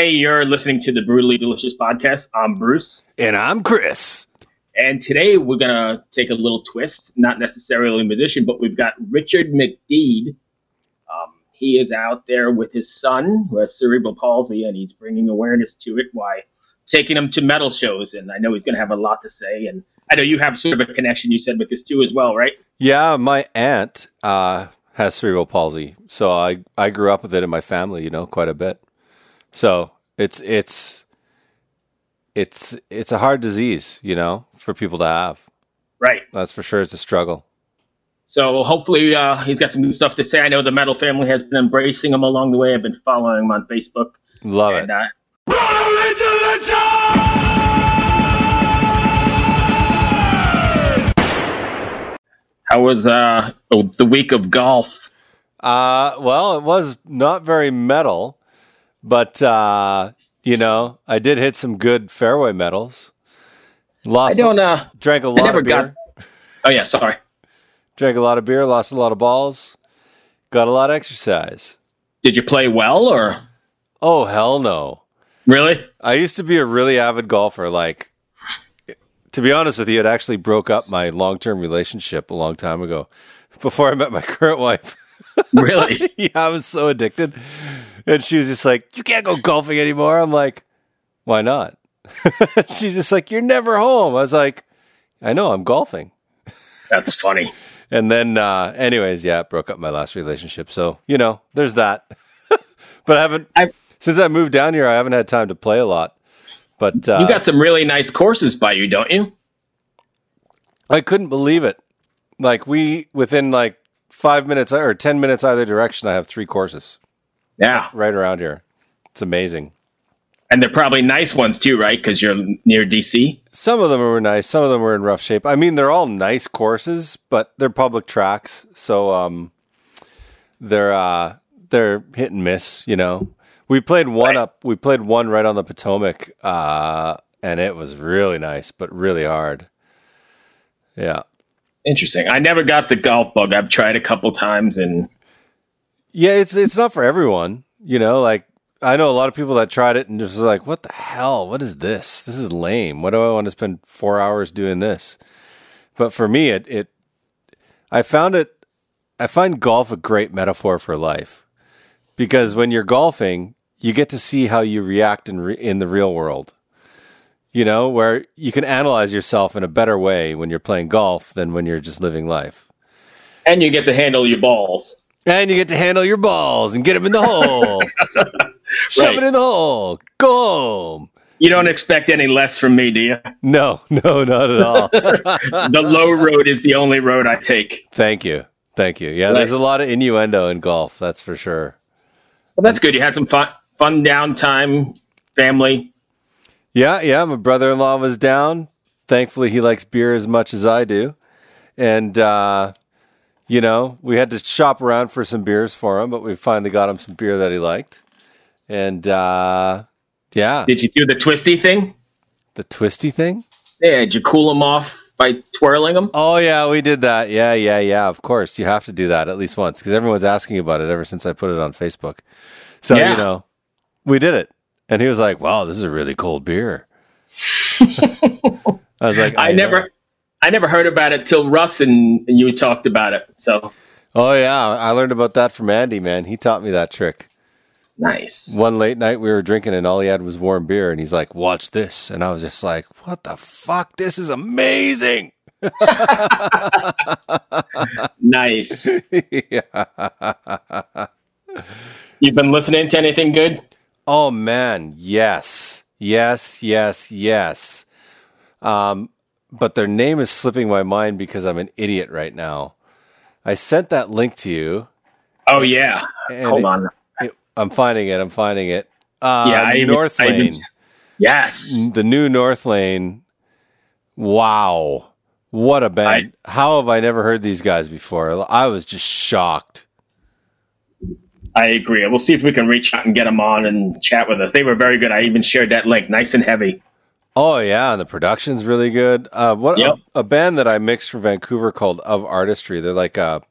Hey, you're listening to the Brutally Delicious podcast. I'm Bruce. And I'm Chris. And today we're going to take a little twist, not necessarily a musician, but we've got Richard McDeid. Um, he is out there with his son who has cerebral palsy, and he's bringing awareness to it by taking him to metal shows. And I know he's going to have a lot to say. And I know you have sort of a connection, you said, with this too as well, right? Yeah, my aunt uh, has cerebral palsy. So I, I grew up with it in my family, you know, quite a bit. So it's it's it's it's a hard disease, you know, for people to have. Right. That's for sure. It's a struggle. So hopefully uh, he's got some good stuff to say. I know the metal family has been embracing him along the way. I've been following him on Facebook. Love and, it. Uh, how was uh, the week of golf? Uh, well, it was not very metal, but uh, you know, I did hit some good fairway medals. Lost. I don't. Uh, drank a lot never of beer. got- oh yeah, sorry. Drank a lot of beer. Lost a lot of balls. Got a lot of exercise. Did you play well or Oh hell no! really? I used to be a really avid golfer. Like, to be honest with you, it actually broke up my long term relationship a long time ago. Before I met my current wife. Really? yeah, I was so addicted. And she was just like, You can't go golfing anymore. I'm like, Why not? She's just like, You're never home. I was like, I know, I'm golfing. That's funny. And then, uh, anyways, yeah, it broke up my last relationship. So, you know, there's that. but I haven't, I- since I moved down here, I haven't had time to play a lot. But uh, you got some really nice courses by you, don't you? I couldn't believe it. Like, we, within like five minutes or 10 minutes either direction, I have three courses Yeah, right around here. It's amazing. and they're probably nice ones too, right? Because you're near DC. Some of them were nice. Some of them were in rough shape. I mean, they're all nice courses, but they're public tracks, so um, they're uh, they're hit and miss. You know, we played one Right. up. We played one right on the Potomac, uh, and it was really nice, but really hard. Yeah, Interesting. I never got the golf bug. I've tried a couple times, and yeah. It's it's not for everyone. You know, like I know a lot of people that tried it and just was like, "What the hell? What is this? This is lame. What do I want to spend four hours doing this?" But for me, it it I found it. I find golf a great metaphor for life because when you're golfing, you get to see how you react in re- in the real world. You know, where you can analyze yourself in a better way when you're playing golf than when you're just living life. and you get to handle your balls. And you get to handle your balls and get them in the hole. Shove Right. it in the hole. Go home. You don't expect any less from me, do you? No, no, not at all. the low road is the only road I take. Thank you. Thank you. Yeah, Right. there's a lot of innuendo in golf, that's for sure. Well, that's good. You had some fun, fun downtime, family. Yeah, yeah. My brother in law was down. Thankfully, he likes beer as much as I do. And, uh, you know, we had to shop around for some beers for him, but we finally got him some beer that he liked. And, uh, yeah, Did you do the twisty thing? the twisty thing. Yeah, did you cool him off by twirling them? Oh, yeah, we did that. Yeah, yeah, yeah. Of course. You have to do that at least once because everyone's asking about it ever since I put it on Facebook. So, Yeah. you know, we did it. And he was like, wow, this is a really cold beer. I was like, I, know. never, I never heard about it till Russ and, and you talked about it. So Oh yeah, I learned about that from Andy. Man, he taught me that trick. nice. One late night we were drinking, and all he had was warm beer, and he's like, "Watch this," and I was just like, "What the fuck? This is amazing!" Nice. yeah. You've been listening to anything good? Oh man, yes, yes, yes, yes. Um, but their name is slipping my mind because I'm an idiot right now. I sent that link to you. Oh yeah. Hold it- on. it- I'm finding it. I'm finding it. Uh, Yeah, I even- North I even- Lane. Yes. the new Northlane. Wow. What a band. How have I never heard these guys before? I was just shocked. I agree. We'll see if we can reach out and get them on and chat with us. They were very good. I even shared that link, nice and heavy. Oh yeah, and the production's really good. Uh, what Yep. a, a band that I mixed for Vancouver called Of Artistry. They're like a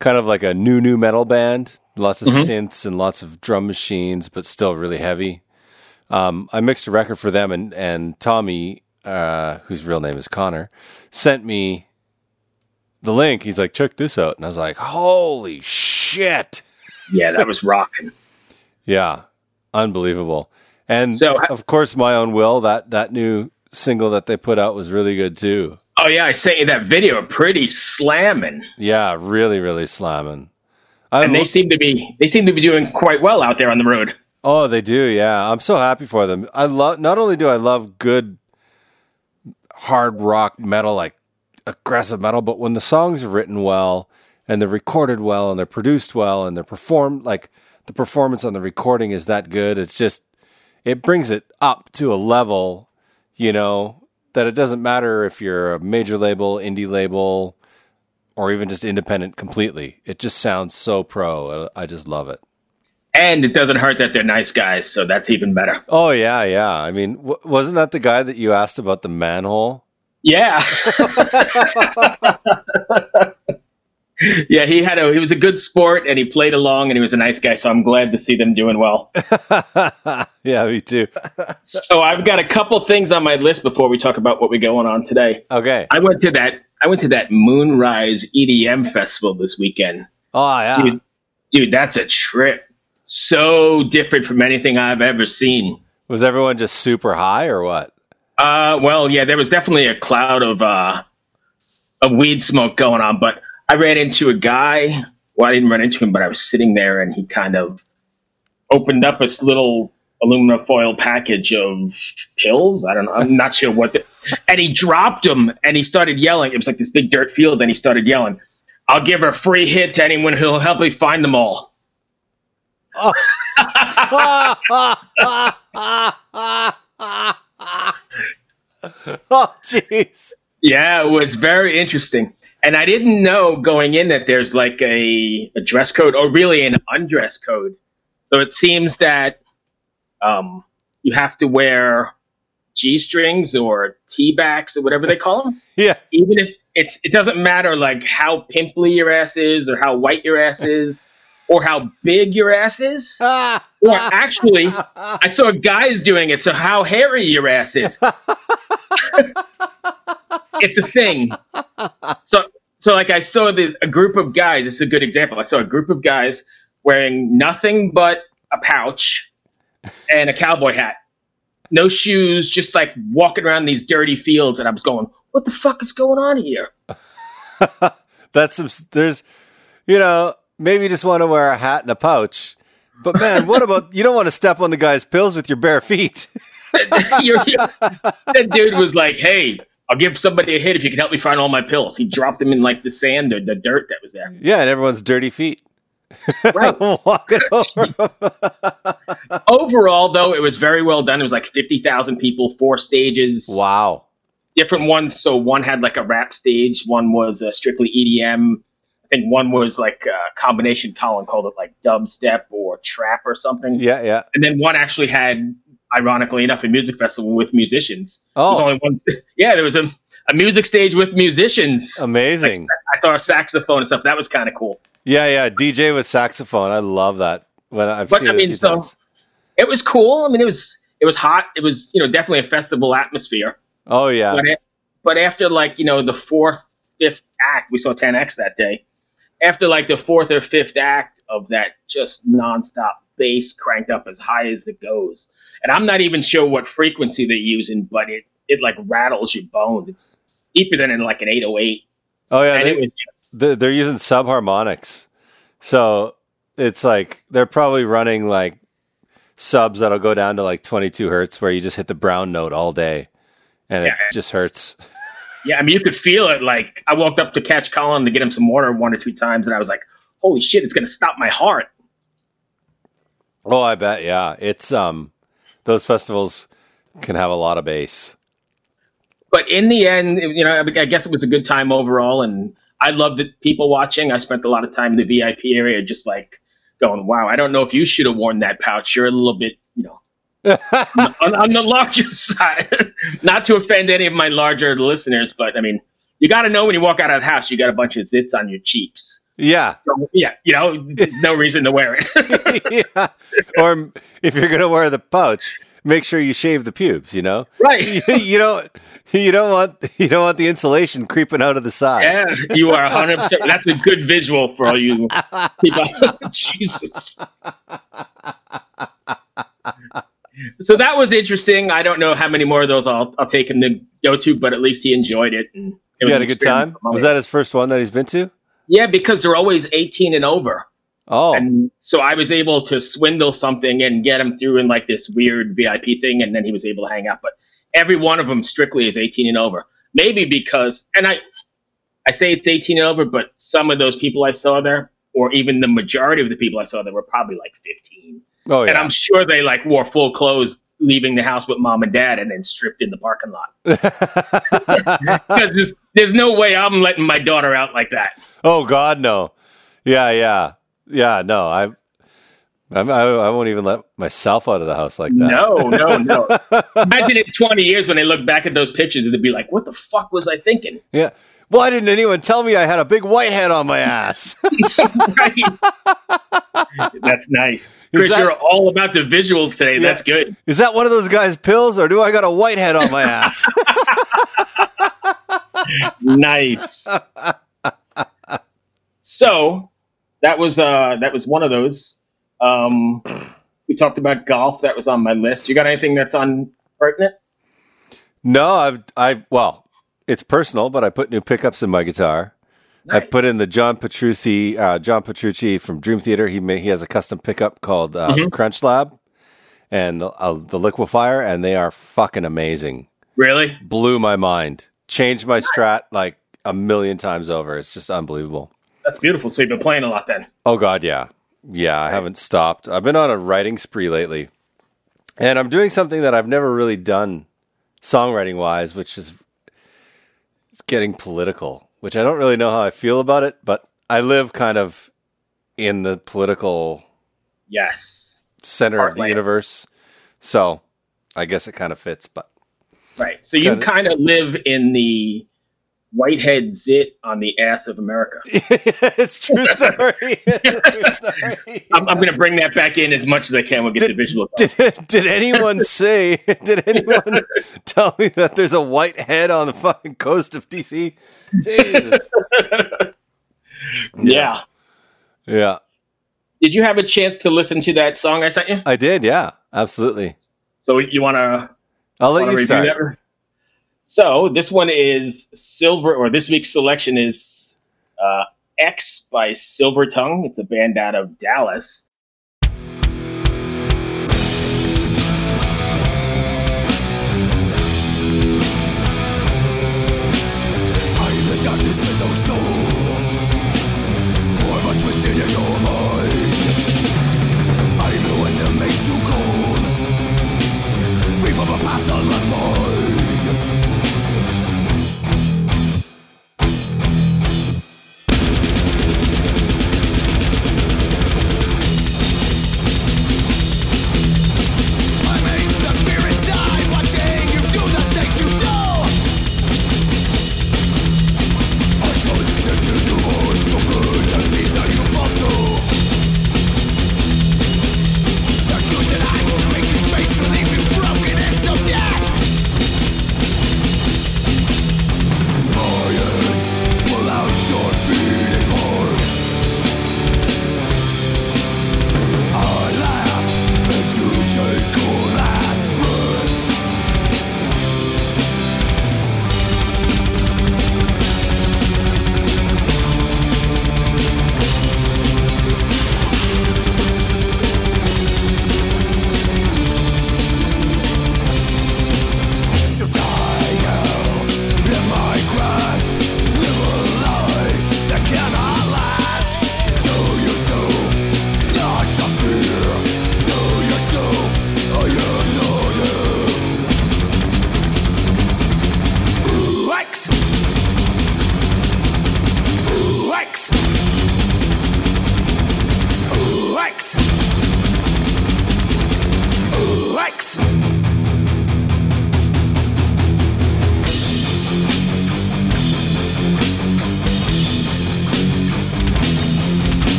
kind of like a new new metal band, lots of mm-hmm. synths and lots of drum machines, but still really heavy. Um, I mixed a record for them, and and Tommy, uh, whose real name is Connor, sent me the link. He's like, check this out, and I was like, holy shit! Yeah, that was rocking. yeah, unbelievable. And so, of course, my own will that that new single that they put out was really good too. Oh yeah, I sent you that video. Pretty slamming. Yeah, really, really slamming. I and they seem to be they seem to be doing quite well out there on the road. Oh, they do. Yeah, I'm so happy for them. I love. Not only do I love good hard rock metal, like aggressive metal, but when the songs are written well and they're recorded well and they're produced well and they're performed like the performance on the recording is that good. It's just it brings it up to a level, you know, that it doesn't matter if you're a major label, indie label, or even just independent completely. It just sounds so pro. I just love it. And it doesn't hurt that they're nice guys, so that's even better. Oh yeah, yeah. I mean, w- wasn't that the guy that you asked about the manhole? Yeah. yeah, he had a he was a good sport and he played along and he was a nice guy, so I'm glad to see them doing well. yeah, me too. so I've got a couple things on my list before we talk about what we're going on today. Okay. I went to that I went to that Moonrise EDM festival this weekend. Oh yeah. Dude, dude, that's a trip. So different from anything I've ever seen. Was everyone just super high or what? Uh well, yeah, there was definitely a cloud of uh of weed smoke going on, but I ran into a guy. Well, I didn't run into him, but I was sitting there and he kind of opened up this little aluminum foil package of pills. I don't know. I'm not sure what. The, and he dropped them and he started yelling. It was like this big dirt field. And he started yelling, I'll give a free hit to anyone who'll help me find them all. Oh, oh jeez. Yeah, it was very interesting. And I didn't know going in that there's like a, a dress code or really an undress code. So it seems that um, you have to wear G strings or T backs or whatever they call them. yeah. Even if it's, it doesn't matter like how pimply your ass is or how white your ass is or how big your ass is. or actually, I saw guys doing it. So how hairy your ass is. it's a thing. So, so like I saw the, a group of guys. This is a good example. I saw a group of guys wearing nothing but a pouch and a cowboy hat, no shoes, just like walking around these dirty fields. And I was going, "What the fuck is going on here?" That's some. There's, you know, maybe you just want to wear a hat and a pouch. But man, what about you don't want to step on the guy's pills with your bare feet? that dude was like, "Hey, I'll give somebody a hit if you can help me find all my pills." He dropped them in like the sand or the dirt that was there. Yeah, and everyone's dirty feet. Right. over. Overall, though, it was very well done. It was like fifty thousand people, four stages. Wow. Different ones. So one had like a rap stage. One was uh, strictly EDM. I think one was like a combination. Colin called it like dubstep or trap or something. Yeah, yeah. And then one actually had ironically enough, a music festival with musicians. Oh, only one. Yeah, there was a, a music stage with musicians. Amazing. I, I saw a saxophone and stuff. That was kind of cool. Yeah, yeah. DJ with saxophone. I love that. When I've but, seen I mean, so times. it was cool. I mean, it was it was hot. It was you know definitely a festival atmosphere. Oh yeah. But, but after like you know the fourth, fifth act, we saw 10x that day. After like the fourth or fifth act of that just nonstop bass cranked up as high as it goes and I'm not even sure what frequency they're using, but it it like rattles your bones. It's deeper than in like an 808. Oh yeah, they, just, they're using subharmonics, so it's like they're probably running like subs that'll go down to like 22 hertz, where you just hit the brown note all day, and yeah, it just hurts. Yeah, I mean you could feel it. Like I walked up to catch Colin to get him some water one or two times, and I was like, "Holy shit, it's gonna stop my heart." Oh, I bet. Yeah, it's um, those festivals can have a lot of bass. But in the end, you know, I guess it was a good time overall, and I loved the people watching. I spent a lot of time in the VIP area, just like going, "Wow, I don't know if you should have worn that pouch. You're a little bit, you know." on, on, the larger side, not to offend any of my larger listeners, but I mean, you got to know when you walk out of the house, you got a bunch of zits on your cheeks. Yeah. So, yeah, you know, there's no reason to wear it. yeah. Or if you're gonna wear the pouch, make sure you shave the pubes. You know, right? you, you don't. You don't want you don't want the insulation creeping out of the side. Yeah, you are 100. percent That's a good visual for all you people. Jesus. So that was interesting. I don't know how many more of those I'll I'll take him to go to, but at least he enjoyed it. And it you had a good time. Was that his first one that he's been to? Yeah, because they're always 18 and over. Oh. And so I was able to swindle something and get him through in like this weird VIP thing, and then he was able to hang out. But every one of them strictly is 18 and over. Maybe because, and I, I say it's 18 and over, but some of those people I saw there, or even the majority of the people I saw there, were probably like 15. Oh yeah. And I'm sure they like wore full clothes leaving the house with mom and dad and then stripped in the parking lot. Because there's, no way I'm letting my daughter out like that. Oh God, no. Yeah, yeah, yeah. No, I, I, I won't even let myself out of the house like that. No, no, no. Imagine in 20 years when they look back at those pictures, they'd be like, "What the fuck was I thinking?" Yeah. Why didn't anyone tell me I had a big white head on my ass? That's nice. Chris, that, you're all about the visuals today. Yeah, That's good. Is that one of those guys' pills, or do I got a white head on my ass? Nice. So that was uh that was one of those. Um we talked about golf. That was on my list. You got anything that's on pertinent? No, I've I well, it's personal, but I put new pickups in my guitar. Nice. I put in the John Petrucci, uh, John Petrucci from Dream Theater. He he has a custom pickup called uh, mm-hmm. Crunch Lab, and uh, the LiquiFire, and they are fucking amazing. Really blew my mind. Changed my strat like a million times over. It's just unbelievable. That's beautiful. So you've been playing a lot then. Oh God, yeah, yeah. I haven't stopped. I've been on a writing spree lately, and I'm doing something that I've never really done, songwriting wise, which is it's getting political which I don't really know how I feel about it, but I live kind of in the political yes center Heartland. of the universe. So I guess it kind of fits, but right. So you kind of live in the whitehead zit on the ass of America. it's true story. I'm, I'm going to bring that back in as much as I can. We'll get did, the visual. Did, did anyone say? Did anyone tell me that there's a white head on the fucking coast of DC? Jesus. yeah. Yeah. Did you have a chance to listen to that song I sent you? I did. Yeah, absolutely. So you want to? I'll let you start. That? So this one is Silver, or this week's selection is uh, X by Silver Tongue. It's a band out of Dallas.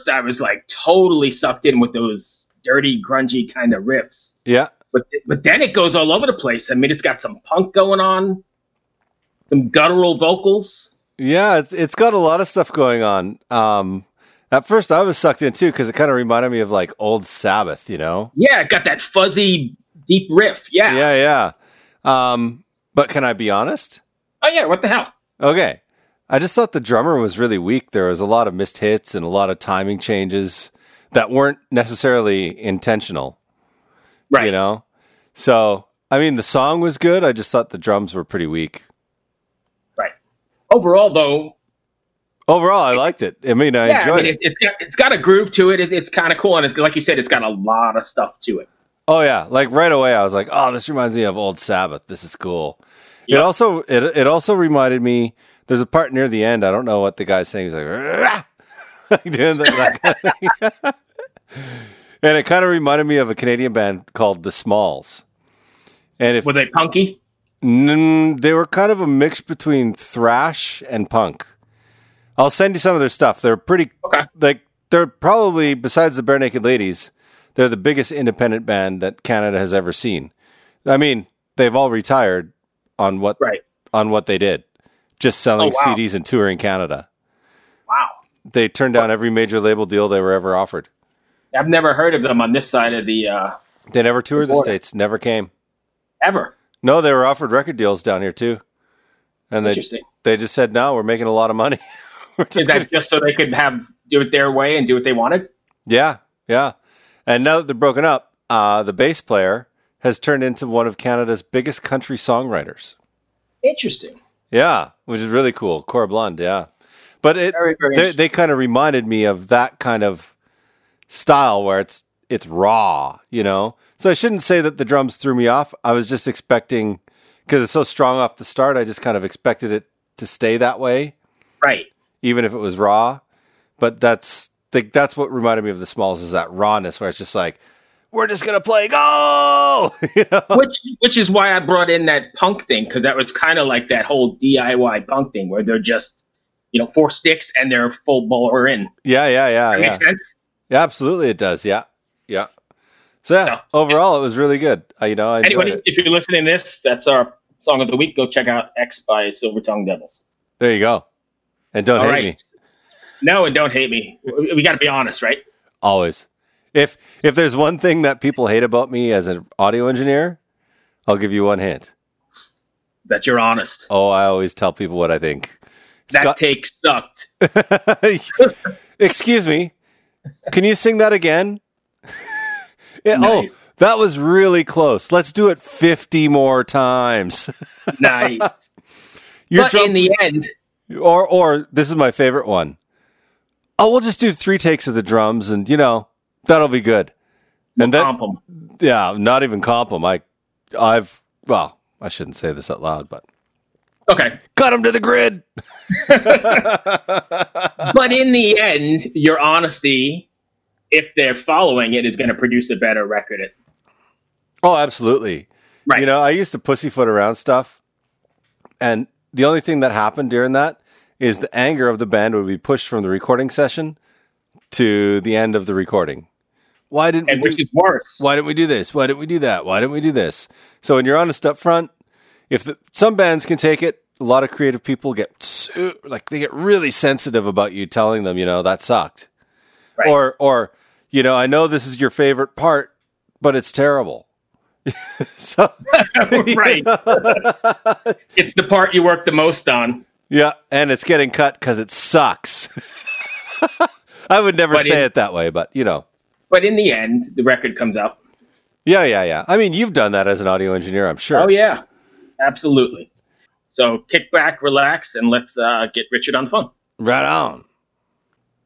First I was like totally sucked in with those dirty, grungy kind of riffs. Yeah. But but then it goes all over the place. I mean, it's got some punk going on, some guttural vocals. Yeah, it's it's got a lot of stuff going on. Um, at first, I was sucked in too because it kind of reminded me of like old Sabbath, you know? Yeah, it got that fuzzy, deep riff. Yeah. Yeah, yeah. Um, but can I be honest? Oh yeah. What the hell? Okay. I just thought the drummer was really weak. There was a lot of missed hits and a lot of timing changes that weren't necessarily intentional. Right. You know? So, I mean, the song was good. I just thought the drums were pretty weak. Right. Overall, though, Overall, I liked it. I mean, I yeah, I enjoyed mean, it. it, it's got it's got a groove to it. it it's kind of cool, and it, like you said, it's got a lot of stuff to it. Oh yeah, like right away I was like, "Oh, this reminds me of old Sabbath. This is cool." It also it it also reminded me. There's a part near the end. I don't know what the guy's saying. He's like, like doing that, kind of and it kind of reminded me of a Canadian band called the Smalls. And if Were they punky? Mm, they were kind of a mix between thrash and punk. I'll send you some of their stuff. They're pretty Okay. like they're probably besides the Barenaked Ladies, they're the biggest independent band that Canada has ever seen. I mean, they've all retired on what Right. on what they did, just selling Oh, wow. CDs and touring Canada. Wow. They turned down every major label deal they were ever offered. I've never heard of them on this side of the uh, They never toured the border. states, never came. ever. No, they were offered record deals down here too, and they they just said no. We're making a lot of money. Is that gonna- just so they could have do it their way and do what they wanted? Yeah, yeah. And now that they're broken up, uh, the bass player has turned into one of Canada's biggest country songwriters. Interesting. Yeah, which is really cool. Corb Lund, yeah. But it Very, very they, they kind of reminded me of that kind of style where it's it's raw, you know. So I shouldn't say that the drums threw me off. I was just expecting because it's so strong off the start. I just kind of expected it to stay that way, Right. even if it was raw. But that's think that's what reminded me of the Smalls is that rawness where it's just like we're just gonna play go, you know. Which which is why I brought in that punk thing because that was kind of like that whole DIY punk thing where they're just you know four sticks and they're full bowler in. Yeah, yeah, yeah, That yeah. makes sense. Yeah, absolutely, it does. Yeah, yeah. So yeah, So- overall, it was really good. Uh, you know, I Anybody, it. if you're listening to this, that's our song of the week. Go check out X by Silver Tongue Devils. There you go. And don't All hate right. me No, and don't hate me. We, we got to be honest, right? always. If if there's one thing that people hate about me as an audio engineer, I'll give you one hint. That you're honest. Oh, I always tell people what I think. that Scott- take sucked. Excuse me. Can you sing that again? Yeah, oh, Nice. Oh, that was really close. Let's do it 50 more times. Nice. Your but drum- in the end, or or this is my favorite one. Oh, we'll just do three takes of the drums, and you know that'll be good. And then, comp 'em. yeah, not even comp 'em. I, I've well, I shouldn't say this out loud, but Okay. cut them to the grid. But in the end, your honesty, if they're following it, is going to produce a better record. Oh, absolutely. Right. You know, I used to pussyfoot around stuff, and the only thing that happened during that is the anger of the band would be pushed from the recording session to the end of the recording. Why didn't and we which do, is worse. Why didn't we do this? Why didn't we do that? Why didn't we do this? So when you're honest up front, if the, some bands can take it, a lot of creative people get so, like they get really sensitive about you telling them, you know, that sucked, Right. or or you know, I know this is your favorite part, but it's terrible. so right. it's the part you work the most on. yeah, and it's getting cut because it sucks. I would never But say in- it that way, but you know, But in the end, the record comes out. yeah, yeah, yeah. I mean, you've done that as an audio engineer, I'm sure. Oh, yeah. Absolutely. So kick back, relax, and let's uh, get Richard on the phone. Right on.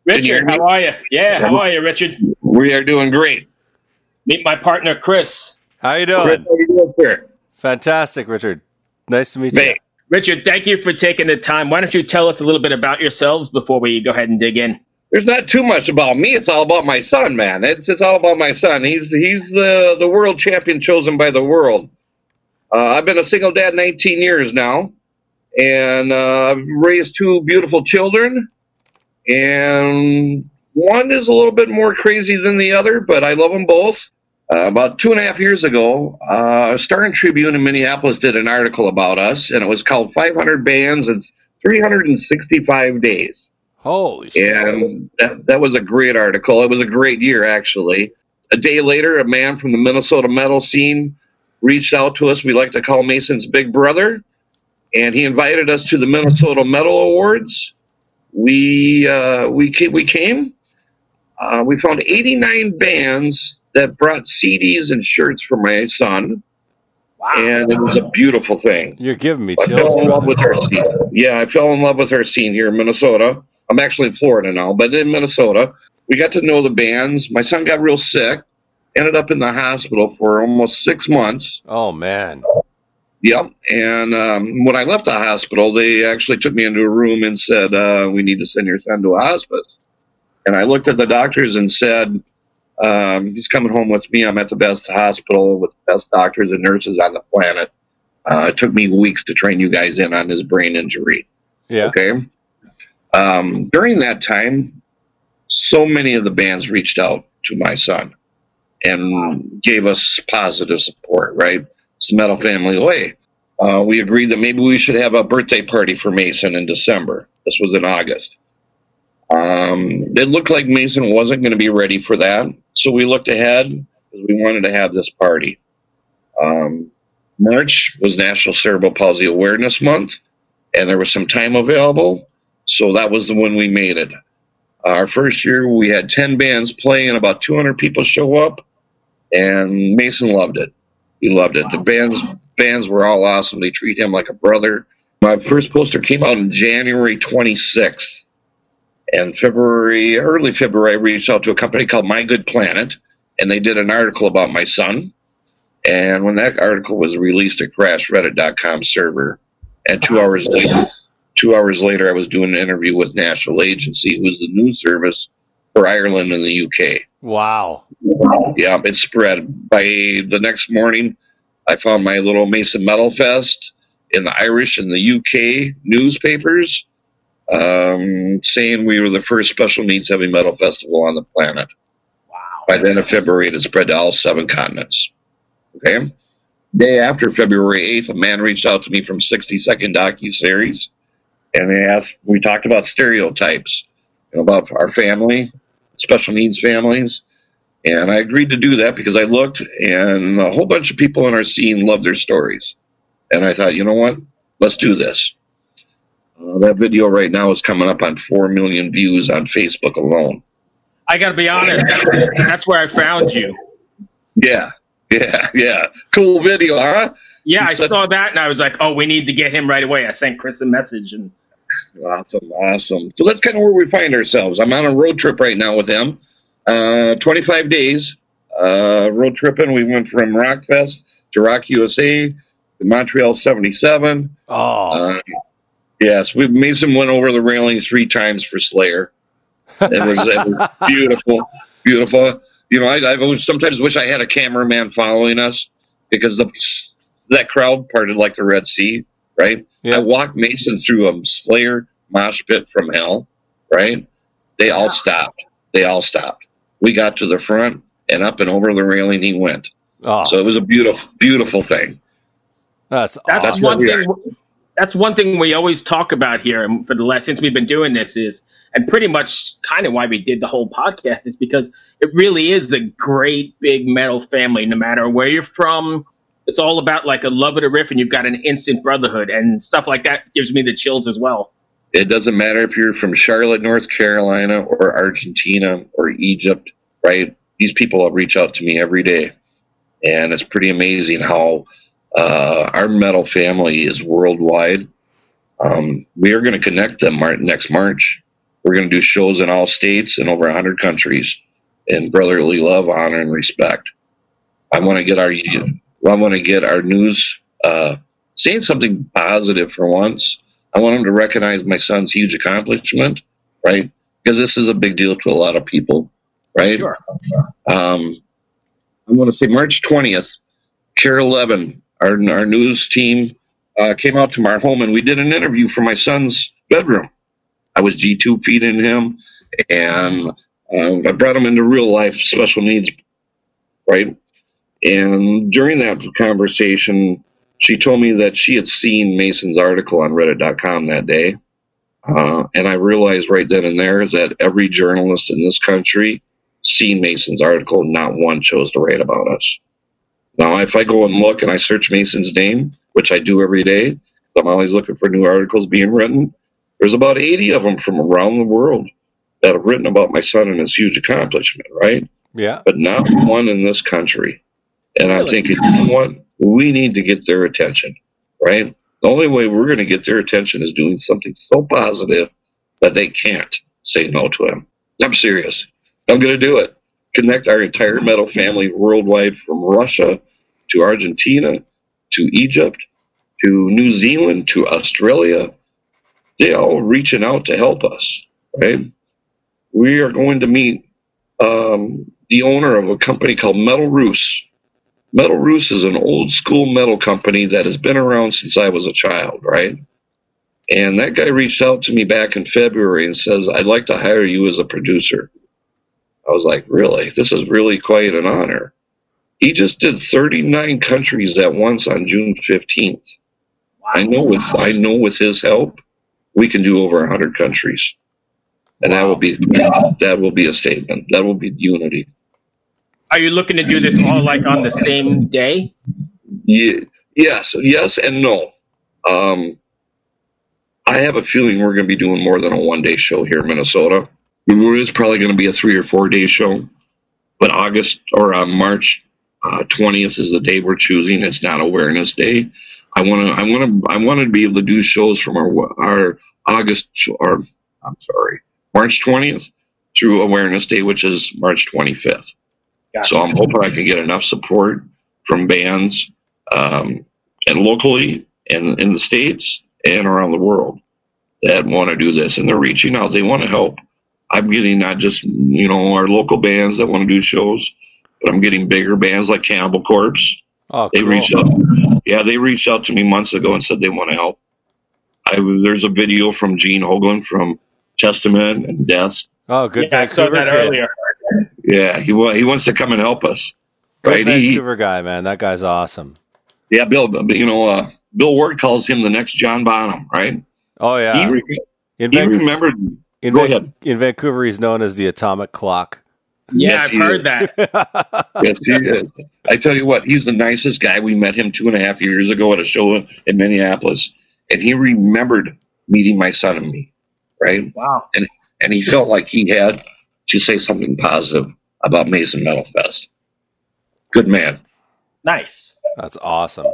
Can you hear Richard, how are you? Yeah, how are you, Richard? We are doing great. Meet my partner, Chris. How you Chris, doing? how you doing, sir? Fantastic, Richard. Nice to meet you. Hey, Richard, thank you for taking the time. Why don't you tell us a little bit about yourselves before we go ahead and dig in? There's not too much about me. It's all about my son, man. It's it's all about my son. He's he's the the world champion chosen by the world. Uh, I've been a single dad 19 years now, and uh, I've raised two beautiful children. And one is a little bit more crazy than the other, but I love them both. Uh, about two and a half years ago, uh, Star and Tribune in Minneapolis did an article about us, and it was called 500 Bands in 365 Days. Holy shit. And that, that was a great article. It was a great year, actually. A day later, a man from the Minnesota metal scene reached out to us. We like to call Mason's big brother, and he invited us to the Minnesota Metal Awards. We uh, we came, we came. Uh, we found 89 bands that brought CDs and shirts for my son, Wow. and it was a beautiful thing. You're giving me I chills. fell in love with our scene. Yeah, I fell in love with our scene here in Minnesota. I'm actually in Florida now, but in Minnesota, we got to know the bands. My son got real sick, ended up in the hospital for almost six months. Oh man. Yep. And um, when I left the hospital, they actually took me into a room and said, uh, "We need to send your son to a hospice." And I looked at the doctors and said, um, "He's coming home with me. I'm at the best hospital with the best doctors and nurses on the planet." Uh, it took me weeks to train you guys in on his brain injury. Yeah. Okay. Um, during that time, so many of the bands reached out to my son and gave us positive support, right? It's the Metal Family Way. Uh, we agreed that maybe we should have a birthday party for Mason in December. This was in August. Um, it looked like Mason wasn't going to be ready for that, so we looked ahead because we wanted to have this party. Um, March was National Cerebral Palsy Awareness Month, and there was some time available, so that was the one we made it. Our first year, we had 10 bands play, and about 200 people show up, and Mason loved it. He loved it. The bands bands were all awesome. They treat him like a brother. My first poster came out on January 26th. And February, early February, I reached out to a company called My Good Planet, and they did an article about my son. And when that article was released, it crashed Reddit.com server. And two hours later, two hours later, I was doing an interview with National Agency, who's the news service for Ireland and the UK. Wow. Yeah, it spread. By the next morning, I found my little Mason Metal Fest in the Irish and the UK newspapers um, saying we were the first special needs heavy metal festival on the planet. wow. By the end of February, it had spread to all seven continents. Okay? Day after February 8th, a man reached out to me from 60 Second Docu-Series, and they asked, we talked about stereotypes, about our family, special needs families, and I agreed to do that because I looked, and a whole bunch of people in our scene loved their stories. And I thought, you know what? Let's do this. Uh, that video right now is coming up on 4 million views on Facebook alone. I got to be honest. That's, where I found you. Yeah, yeah, yeah. Cool video, huh? Yeah, I saw that and I was like, oh, we need to get him right away. I sent Chris a message and Awesome, awesome. So that's kind of where we find ourselves. I'm on a road trip right now with them. Uh, 25 days uh, road tripping. We went from Rockfest to Rock USA to Montreal 77. Oh. Uh, yes, we Mason went over the railings three times for Slayer. It was, it was beautiful, beautiful. You know, I, I sometimes wish I had a cameraman following us because the that crowd parted like the Red Sea, right? Yeah. I walked Mason through a Slayer mosh pit from hell, right? They all stopped. They all stopped. We got to the front and up and over the railing he went. oh. So it was a beautiful, beautiful thing. that's that's awesome. what one thing. That's one thing we always talk about here, and for the last since we've been doing this is, and pretty much kind of why we did the whole podcast is because it really is a great big metal family. No matter where you're from, it's all about like a love of the riff, and you've got an instant brotherhood and stuff like that. Gives me the chills as well. It doesn't matter if you're from Charlotte, North Carolina, or Argentina, or Egypt, right? These people reach out to me every day. And it's pretty amazing how uh, our metal family is worldwide. Um, we are going to connect them next March. We're going to do shows in all states and over 100 countries in brotherly love, honor, and respect. I want to get our I want to get our news uh, saying something positive for once. I want them to recognize my son's huge accomplishment, right? Because this is a big deal to a lot of people, right? Sure. Um, I want to say March 20th, KARE 11, our, our news team uh, came out to our home and we did an interview from my son's bedroom. I was G-tube feeding him and Um, I brought him into real life special needs, right? And during that conversation, she told me that she had seen Mason's article on Reddit.com that day. Uh, and I realized right then and there that every journalist in this country seen Mason's article, not one chose to write about us. Now, if I go and look and I search Mason's name, which I do every day, I'm always looking for new articles being written. There's about 80 of them from around the world that have written about my son and his huge accomplishment, right? Yeah. But not one in this country. And I'm thinking, you know what? We need to get their attention, right? The only way we're going to get their attention is doing something so positive that they can't say no to him. I'm serious. I'm going to do it. Connect our entire metal family worldwide from Russia to Argentina to Egypt to New Zealand to Australia. They all reaching out to help us, right? We are going to meet um, the owner of a company called Metal Roos. Metal Roos is an old school metal company that has been around since I was a child, right? And that guy reached out to me back in February and says, I'd like to hire you as a producer. I was like, really? This is really quite an honor. He just did 39 countries at once on June 15th. I know with I know with his help, we can do over 100 countries. And that will be that will be a statement. That will be unity. Are you looking to do this all like on the same day? Ye- yes, yes, and no. Um, I have a feeling we're going to be doing more than a one day show here in Minnesota. It is probably going to be a three or four day show, but August or uh, March twentieth is the day we're choosing. It's not Awareness Day. I want to, I want to, I want to be able to do shows from our our August or I'm sorry, March twentieth through Awareness Day, which is March twenty fifth. Gotcha. So I'm hoping I can get enough support from bands um, and locally and in the states and around the world that want to do this, and they're reaching out. They want to help. I'm getting not just you know our local bands that want to do shows, but I'm getting bigger bands like Cannibal Corpse. Oh, They cool. reached out. Yeah, they reached out to me months ago and said they want to help. I, there's a video from Gene Hoglan from Testament and Death. Oh, good yeah, I saw that kid. earlier. Yeah, he wa- he wants to come and help us. Good Right? He- Vancouver guy, man. That guy's awesome. Yeah, Bill. You know, uh, Bill Ward calls him the next John Bonham, right? Oh He, yeah. re- In, he Van- remembered. in, go Van- ahead. in Vancouver, he's known as the atomic clock. Yeah, Yes, I've he heard is. that. Yes, he is. I tell you what, he's the nicest guy. We met him two and a half years ago at a show in Minneapolis, and he remembered meeting my son and me, right? Wow. And And he felt like he had to say something positive about Mason Metal Fest. Good man. Nice. That's awesome.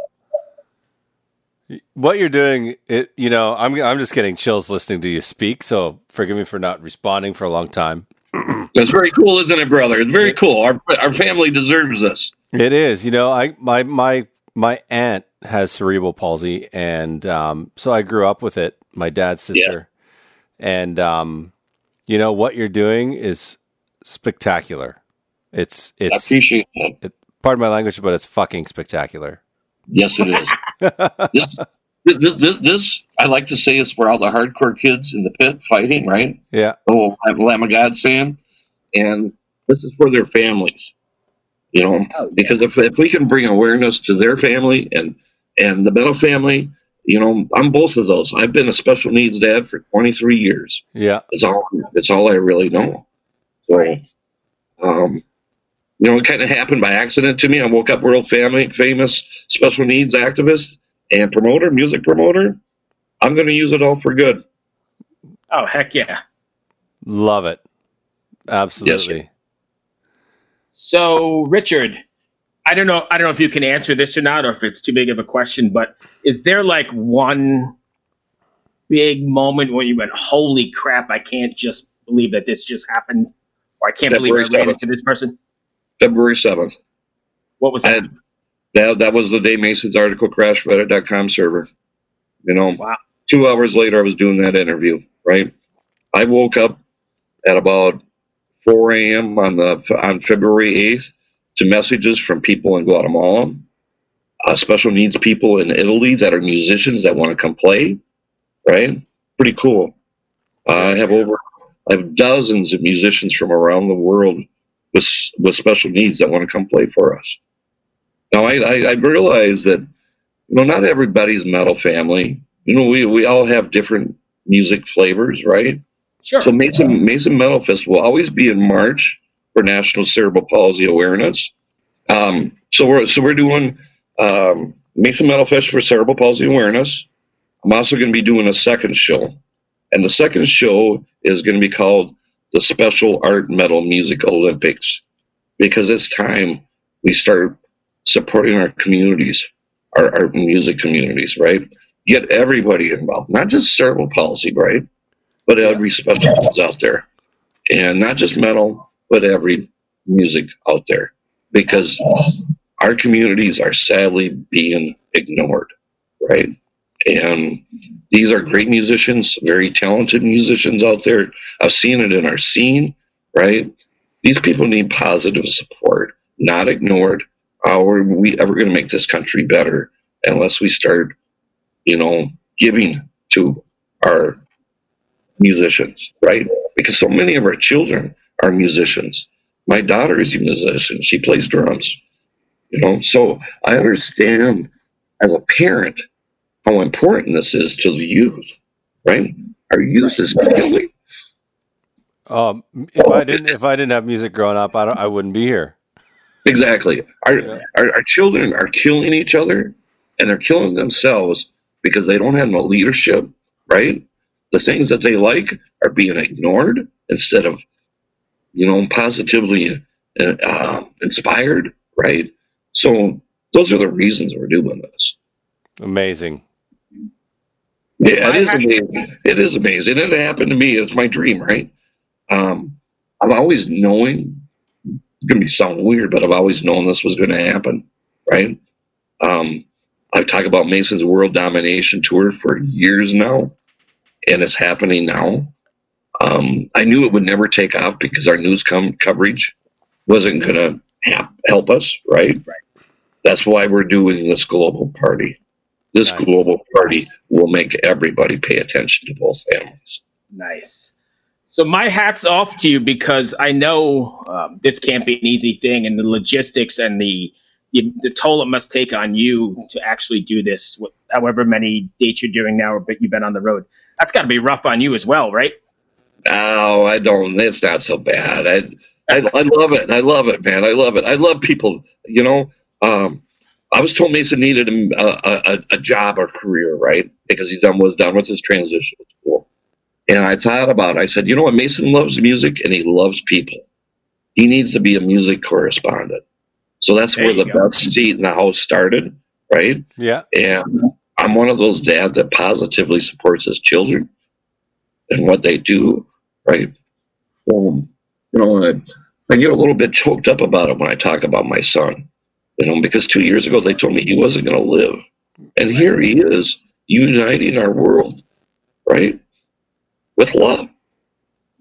What you're doing, it you know, I'm I'm just getting chills listening to you speak. So forgive me for not responding for a long time. That's very cool, isn't it, brother? It's very cool. Our our family deserves this. It is, you know, I my my my aunt has cerebral palsy, and um, so I grew up with it. My dad's sister, and um, you know what you're doing is spectacular. It's I it's appreciate that. pardon my language, but it's fucking spectacular. Yes, it is. this, this, this, this, I like to say, is for all the hardcore kids in the pit fighting, right? Yeah, The whole Lamb of God saying, and this is for their families, you know, Oh, because if, if we can bring awareness to their family and and the Meadow family, you know, I'm both of those. I've been a special needs dad for 23 years. yeah, It's all it's all I really know. So, um, you know, it kind of happened by accident to me. I woke up world family famous special needs activist and promoter, music promoter. I'm going to use it all for good. Oh, heck yeah. love it, absolutely. So, Richard, I don't know. I don't know if you can answer this or not, or if it's too big of a question. But is there like one big moment when you went, "Holy crap! I can't just believe that this just happened," or "I can't believe I February ran 7th. into this person"? February 7th. What was that? had, that, that was the day Mason's article crashed Reddit.com server. You know, Wow. two hours later, I was doing that interview, right? I woke up at about 4 a.m. on the on February 8th to messages from people in Guatemala, uh, special needs people in Italy that are musicians that want to come play, right? Pretty cool. Uh, I have over I have dozens of musicians from around the world with with special needs that want to come play for us. Now I, I, I realize that you know not everybody's metal family. You know we, we all have different music flavors, right? Sure. So Mason Mason Metal Fest will always be in March for National Cerebral Palsy Awareness. Um, so we're so we're doing um, Mason Metal Fest for Cerebral Palsy Awareness. I'm also going to be doing a second show, and the second show is going to be called the Special Art Metal Music Olympics because it's time we start supporting our communities, our, our music communities, right? Get everybody involved, not just cerebral palsy, right? But every specialist out there, and not just metal, but every music out there, because our communities are sadly being ignored, right? And these are great musicians, very talented musicians out there. I've seen it in our scene, right? These people need positive support, not ignored. How are we ever going to make this country better unless we start, you know, giving to our musicians, right? Because so many of our children are musicians. My daughter is a musician. She plays drums, you know. So I understand as a parent how important this is to the youth, right? Our youth is killing. Um, if I didn't, if I didn't have music growing up, I don't, I wouldn't be here. Exactly. Our, Yeah. our our children are killing each other, and they're killing themselves because they don't have no leadership, right? The things that they like are being ignored instead of, you know, positively uh, uh, inspired, right? So those are the reasons we're doing this. Amazing. Yeah, it I is had- amazing. It is amazing. It happened to me. It's my dream, right? Um, I've always knowing. It's gonna be sound weird, but I've always known this was going to happen, right? Um, I've talked about Mason's World Domination Tour for years now, and it's happening now. Um, I knew it would never take off because our news com- coverage wasn't going to ha- help us, right? Right. That's why we're doing this global party. This Nice. global party will make everybody pay attention to both families. Nice. So my hat's off to you because I know um, this can't be an easy thing, and the logistics and the, the the toll it must take on you to actually do this. However many dates you're doing now, or but you've been on the road. That's got to be rough on you as well, right? Oh, I don't. It's not so bad. I, I, I love it. I love it, man. I love it. I love people. You know, um, I was told Mason needed a, a, a, a job or career, right? Because he's done was done with his transition at school. And I thought about it. I said, you know what? Mason loves music and he loves people. He needs to be a music correspondent. So that's There where the go. best seat in the house started, right? Yeah. And I'm one of those dads that positively supports his children and what they do, right? Um, you know, I, I get a little bit choked up about it when I talk about my son, you know, because two years ago they told me he wasn't going to live. And here he is uniting our world, right? With love.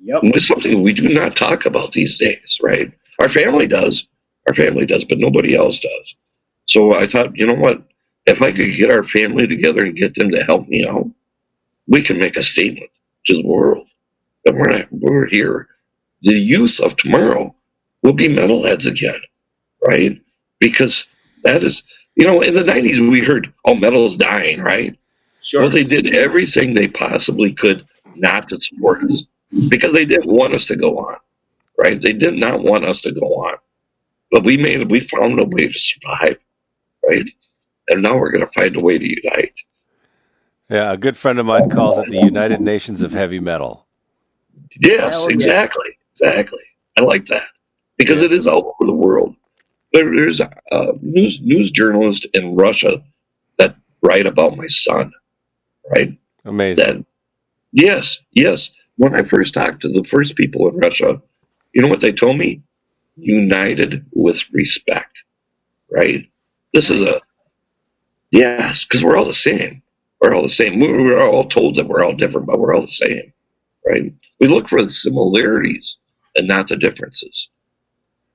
Yep. It's something we do not talk about these days, right? Our family does. Our family does, but nobody else does. So I thought, you know what? If I could get our family together and get them to help me out, we can make a statement to the world that we're not, we're here. The youth of tomorrow will be metalheads again, right? Because that is, you know, in the '90s we heard, "Oh, metal is dying," right? Sure. Well, they did everything they possibly could not to support us because they didn't want us to go on, right? They did not want us to go on, but we made we found a way to survive, right? And now we're going to find a way to unite. Yeah. A good friend of mine calls it the United Nations of Heavy Metal. Yes, yeah. exactly, exactly. I like that because it is all over the world. There, there's a news news journalist in Russia that write about my son, right? Amazing. that yes yes when i first talked to the first people in russia you know what they told me united with respect right this is a yes because we're all the same we're all the same We- we're all told that we're all different but we're all the same right we look for the similarities and not the differences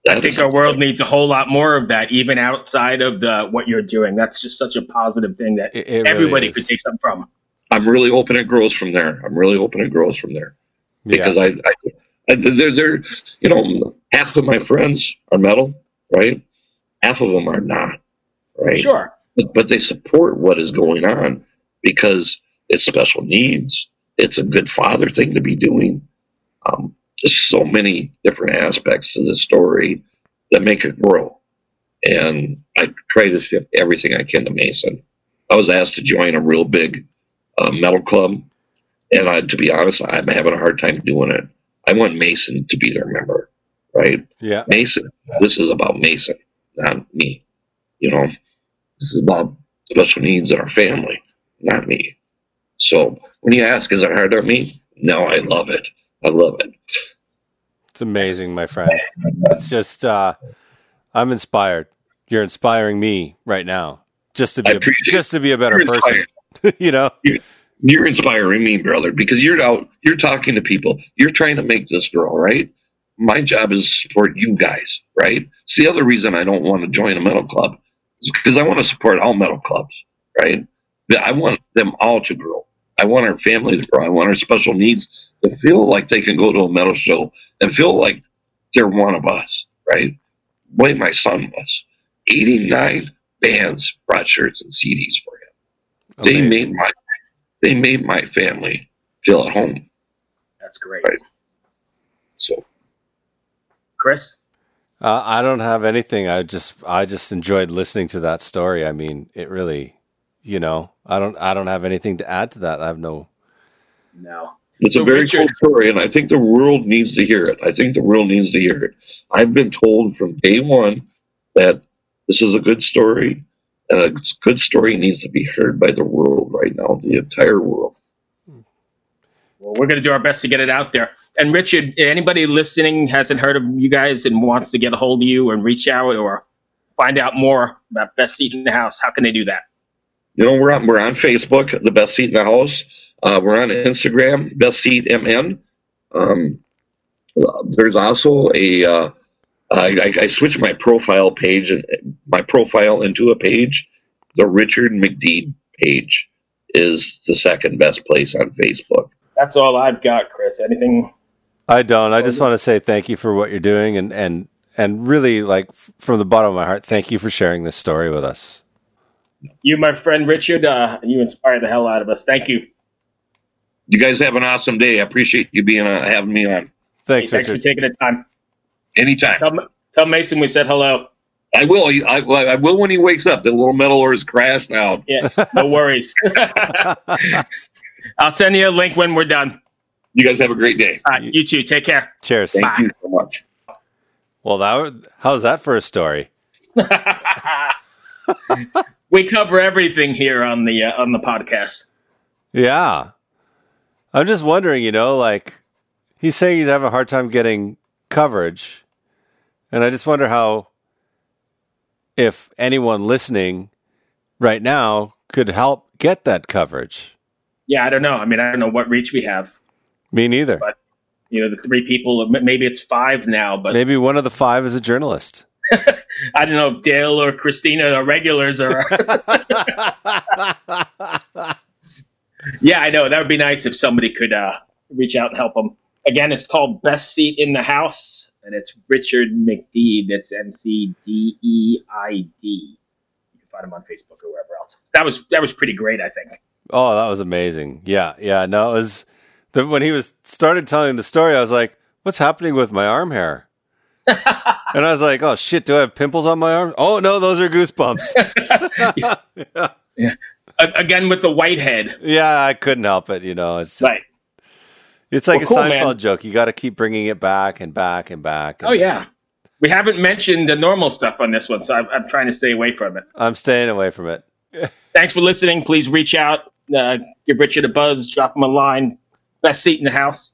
I think our world needs a whole lot more of that, even outside of the what you're doing. That's just such a positive thing that It- it everybody is. could take something from. i'm really hoping it grows from there i'm really hoping it grows from there Yeah. because I, I they're, they're, you know, half of my friends are metal, right? Half of them are not, right? Sure. But, but they support what is going on because it's special needs. It's a good father thing to be doing. Um, just so many different aspects to the story that make it grow. And I try to fit everything I can to Mason. I was asked to join a real big uh, metal club, and I, to be honest, I'm having a hard time doing it. I want Mason to be their member, right? Yeah. Mason. This is about Mason, not me. You know, this is about special needs in our family, not me. So when you ask, is it hard on me? No, I love it. I love it. It's amazing, my friend. It's just uh, I'm inspired. You're inspiring me right now. Just to be a, just to be a better You're person. you know? You're inspiring me, brother, because you're out, you're talking to people, you're trying to make this grow, right? My job is to support you guys, right? It's the other reason I don't want to join a metal club is because I want to support all metal clubs, right? I want them all to grow. I want our family to grow. I want our special needs to feel like they can go to a metal show and feel like they're one of us, right? The way my son was. 89 bands brought shirts and CDs for him. They made my they made my family feel at home. That's great. Right. So Chris? Uh, I don't have anything. I just I just enjoyed listening to that story. I mean, it really, you know, I don't I don't have anything to add to that. I have no. No. it's So a very Richard- cool story, and I think the world needs to hear it. I think the world needs to hear it. I've been told from day one that this is a good story, and a good story needs to be heard by the world right now, the entire world. Well, we're going to do our best to get it out there. And Richard, anybody listening hasn't heard of you guys and wants to get a hold of you and reach out or find out more about Best Seat in the House, how can they do that? You know, we're on we're on Facebook, the best seat in the house. Uh, we're on Instagram, best seat mn. Um, there's also a uh, I, I- I switched my profile page and my profile into a page. The Richard McDeid page is the second best place on Facebook. That's all I've got, Chris. Anything? I don't. I just want to say thank you for what you're doing, and and and really, like from the bottom of my heart, thank you for sharing this story with us. You, my friend Richard, uh, you inspire the hell out of us. Thank you. You guys have an awesome day. I appreciate you being uh, having me on Thanks, Hey, thanks for taking the time. anytime. Tell, tell Mason we said hello. I will. I, I will when he wakes up. The little metal is crashed out. Yeah, no worries. I'll send you a link when we're done. You guys have a great day. All right, you too. Take care. Cheers. Thank Bye. you so much. Well, that how's that for a story? we cover everything here on the uh, on the podcast. Yeah. I'm just wondering, you know, like he's saying he's having a hard time getting coverage. And I just wonder how if anyone listening right now could help get that coverage. Yeah, I don't know. I mean, I don't know what reach we have. Me neither. But- You know, the three people. Maybe it's five now, but Maybe one of the five is a journalist. I don't know if Dale or Christina are regulars or. yeah, I know that would be nice if somebody could uh, reach out and help them. Again, it's called Best Seat in the House, and it's Richard McDeid. That's M C D E I D. You can find him on Facebook or wherever else. That was that was pretty great, I think. Oh, that was amazing. Yeah, yeah. No, it was the, when he was started telling the story, I was like, "What's happening with my arm hair?" and I was like, "Oh shit, do I have pimples on my arm?" Oh no, those are goosebumps. A- Again with the white head, yeah, I couldn't help it. You know, it's just, right? it's like Well, a cool, Seinfeld man. joke. You got to keep bringing it back and back and back. and Oh yeah. We haven't mentioned the normal stuff on this one, so I'm, I'm trying to stay away from it. I'm staying away from it. Thanks for listening. Please reach out, uh, give Richard a buzz, drop him a line. Best seat in the house.